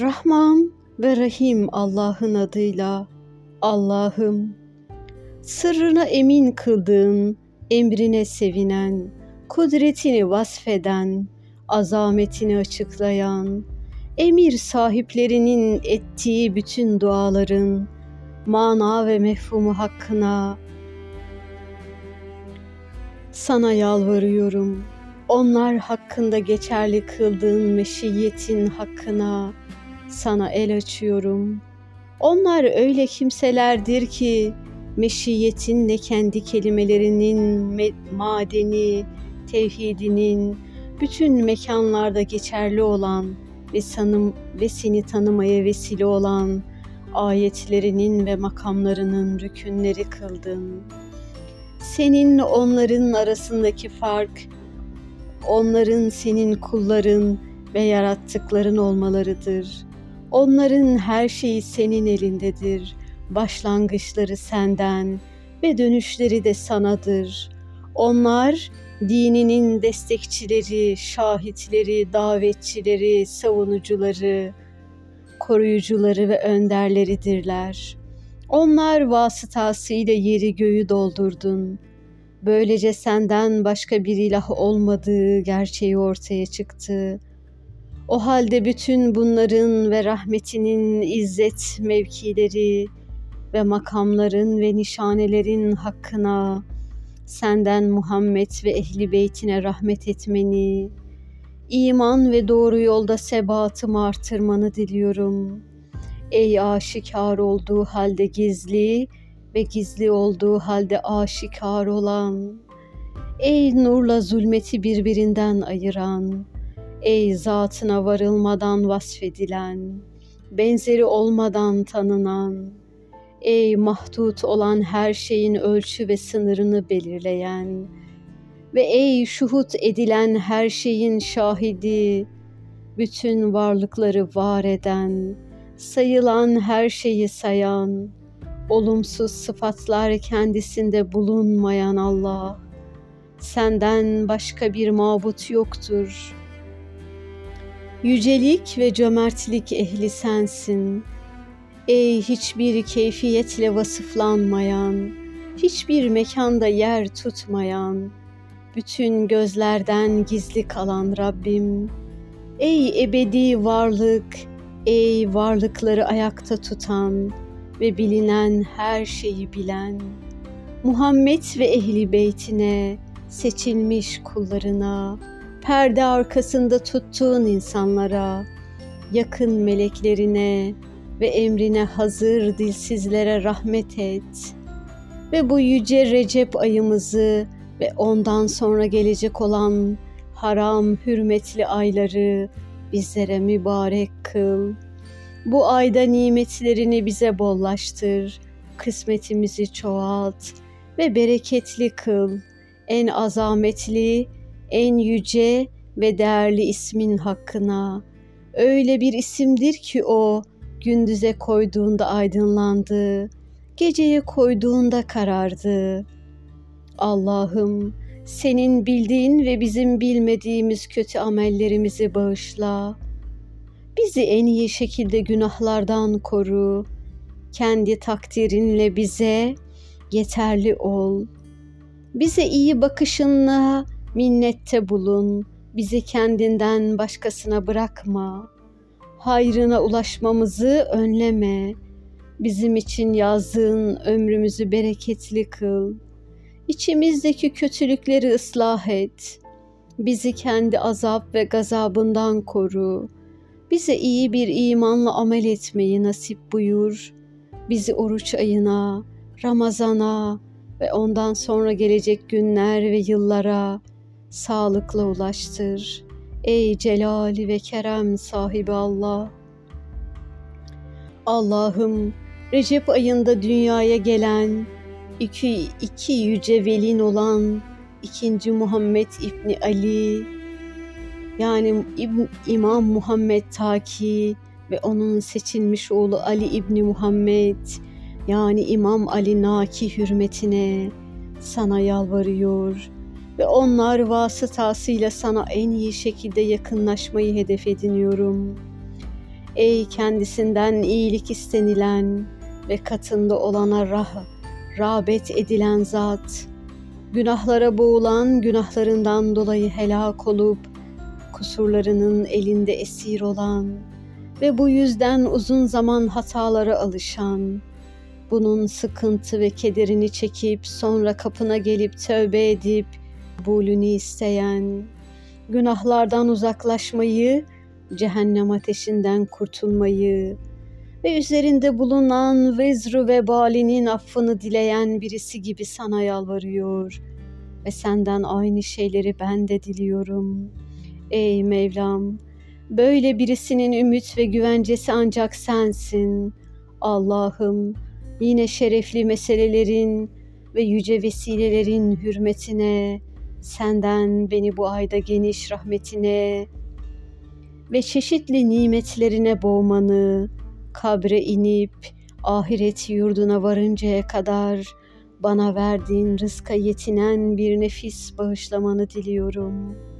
Rahman ve Rahim Allah'ın adıyla Allah'ım sırrına emin kıldığın, emrine sevinen, kudretini vasfeden, azametini açıklayan, emir sahiplerinin ettiği bütün duaların mana ve mefhumu hakkına sana yalvarıyorum. Onlar hakkında geçerli kıldığın meşiyetin hakkına sana el açıyorum. Onlar öyle kimselerdir ki meşiyetinle kendi kelimelerinin madeni, tevhidinin bütün mekanlarda geçerli olan ve sanım ve seni tanımaya vesile olan ayetlerinin ve makamlarının rükünleri kıldın. Senin onların arasındaki fark, onların senin kulların ve yarattıkların olmalarıdır. Onların her şeyi senin elindedir. Başlangıçları senden ve dönüşleri de sanadır. Onlar dininin destekçileri, şahitleri, davetçileri, savunucuları, koruyucuları ve önderleridirler. Onlar vasıtasıyla yeri göğü doldurdun. Böylece senden başka bir ilah olmadığı gerçeği ortaya çıktı. O halde bütün bunların ve rahmetinin izzet mevkileri ve makamların ve nişanelerin hakkına senden Muhammed ve ehli beytine rahmet etmeni, iman ve doğru yolda sebatımı artırmanı diliyorum. Ey aşikar olduğu halde gizli ve gizli olduğu halde aşikar olan, ey nurla zulmeti birbirinden ayıran, ey zatına varılmadan vasfedilen, benzeri olmadan tanınan, ey mahdut olan her şeyin ölçü ve sınırını belirleyen ve ey şuhut edilen her şeyin şahidi, bütün varlıkları var eden, sayılan her şeyi sayan, olumsuz sıfatlar kendisinde bulunmayan Allah, senden başka bir mabut yoktur. Yücelik ve cömertlik ehli sensin. Ey hiçbir keyfiyetle vasıflanmayan, hiçbir mekanda yer tutmayan, bütün gözlerden gizli kalan Rabbim. Ey ebedi varlık, ey varlıkları ayakta tutan ve bilinen her şeyi bilen. Muhammed ve ehli beytine, seçilmiş kullarına, perde arkasında tuttuğun insanlara, yakın meleklerine ve emrine hazır dilsizlere rahmet et. Ve bu yüce Recep ayımızı ve ondan sonra gelecek olan haram hürmetli ayları bizlere mübarek kıl. Bu ayda nimetlerini bize bollaştır, kısmetimizi çoğalt ve bereketli kıl. En azametli, en yüce ve değerli ismin hakkına. Öyle bir isimdir ki o, gündüze koyduğunda aydınlandı, geceye koyduğunda karardı. Allah'ım senin bildiğin ve bizim bilmediğimiz kötü amellerimizi bağışla. Bizi en iyi şekilde günahlardan koru. Kendi takdirinle bize yeterli ol. Bize iyi bakışınla minnette bulun. Bizi kendinden başkasına bırakma. Hayrına ulaşmamızı önleme. Bizim için yazdığın ömrümüzü bereketli kıl. İçimizdeki kötülükleri ıslah et. Bizi kendi azap ve gazabından koru. Bize iyi bir imanla amel etmeyi nasip buyur. Bizi oruç ayına, Ramazana ve ondan sonra gelecek günler ve yıllara sağlıkla ulaştır. Ey celali ve kerem sahibi Allah. Allah'ım Recep ayında dünyaya gelen iki, iki yüce velin olan ikinci Muhammed İbni Ali yani İmam Muhammed Taki ve onun seçilmiş oğlu Ali İbni Muhammed yani İmam Ali Naki hürmetine sana yalvarıyor ve onlar vasıtasıyla sana en iyi şekilde yakınlaşmayı hedef ediniyorum. Ey kendisinden iyilik istenilen ve katında olana rah, rağbet edilen zat, günahlara boğulan günahlarından dolayı helak olup kusurlarının elinde esir olan ve bu yüzden uzun zaman hatalara alışan, bunun sıkıntı ve kederini çekip sonra kapına gelip tövbe edip bulünü isteyen, günahlardan uzaklaşmayı, cehennem ateşinden kurtulmayı ve üzerinde bulunan vezru ve balinin affını dileyen birisi gibi sana yalvarıyor ve senden aynı şeyleri ben de diliyorum. Ey Mevlam, böyle birisinin ümit ve güvencesi ancak sensin. Allah'ım, yine şerefli meselelerin ve yüce vesilelerin hürmetine, senden beni bu ayda geniş rahmetine ve çeşitli nimetlerine boğmanı, kabre inip ahiret yurduna varıncaya kadar bana verdiğin rızka yetinen bir nefis bağışlamanı diliyorum.''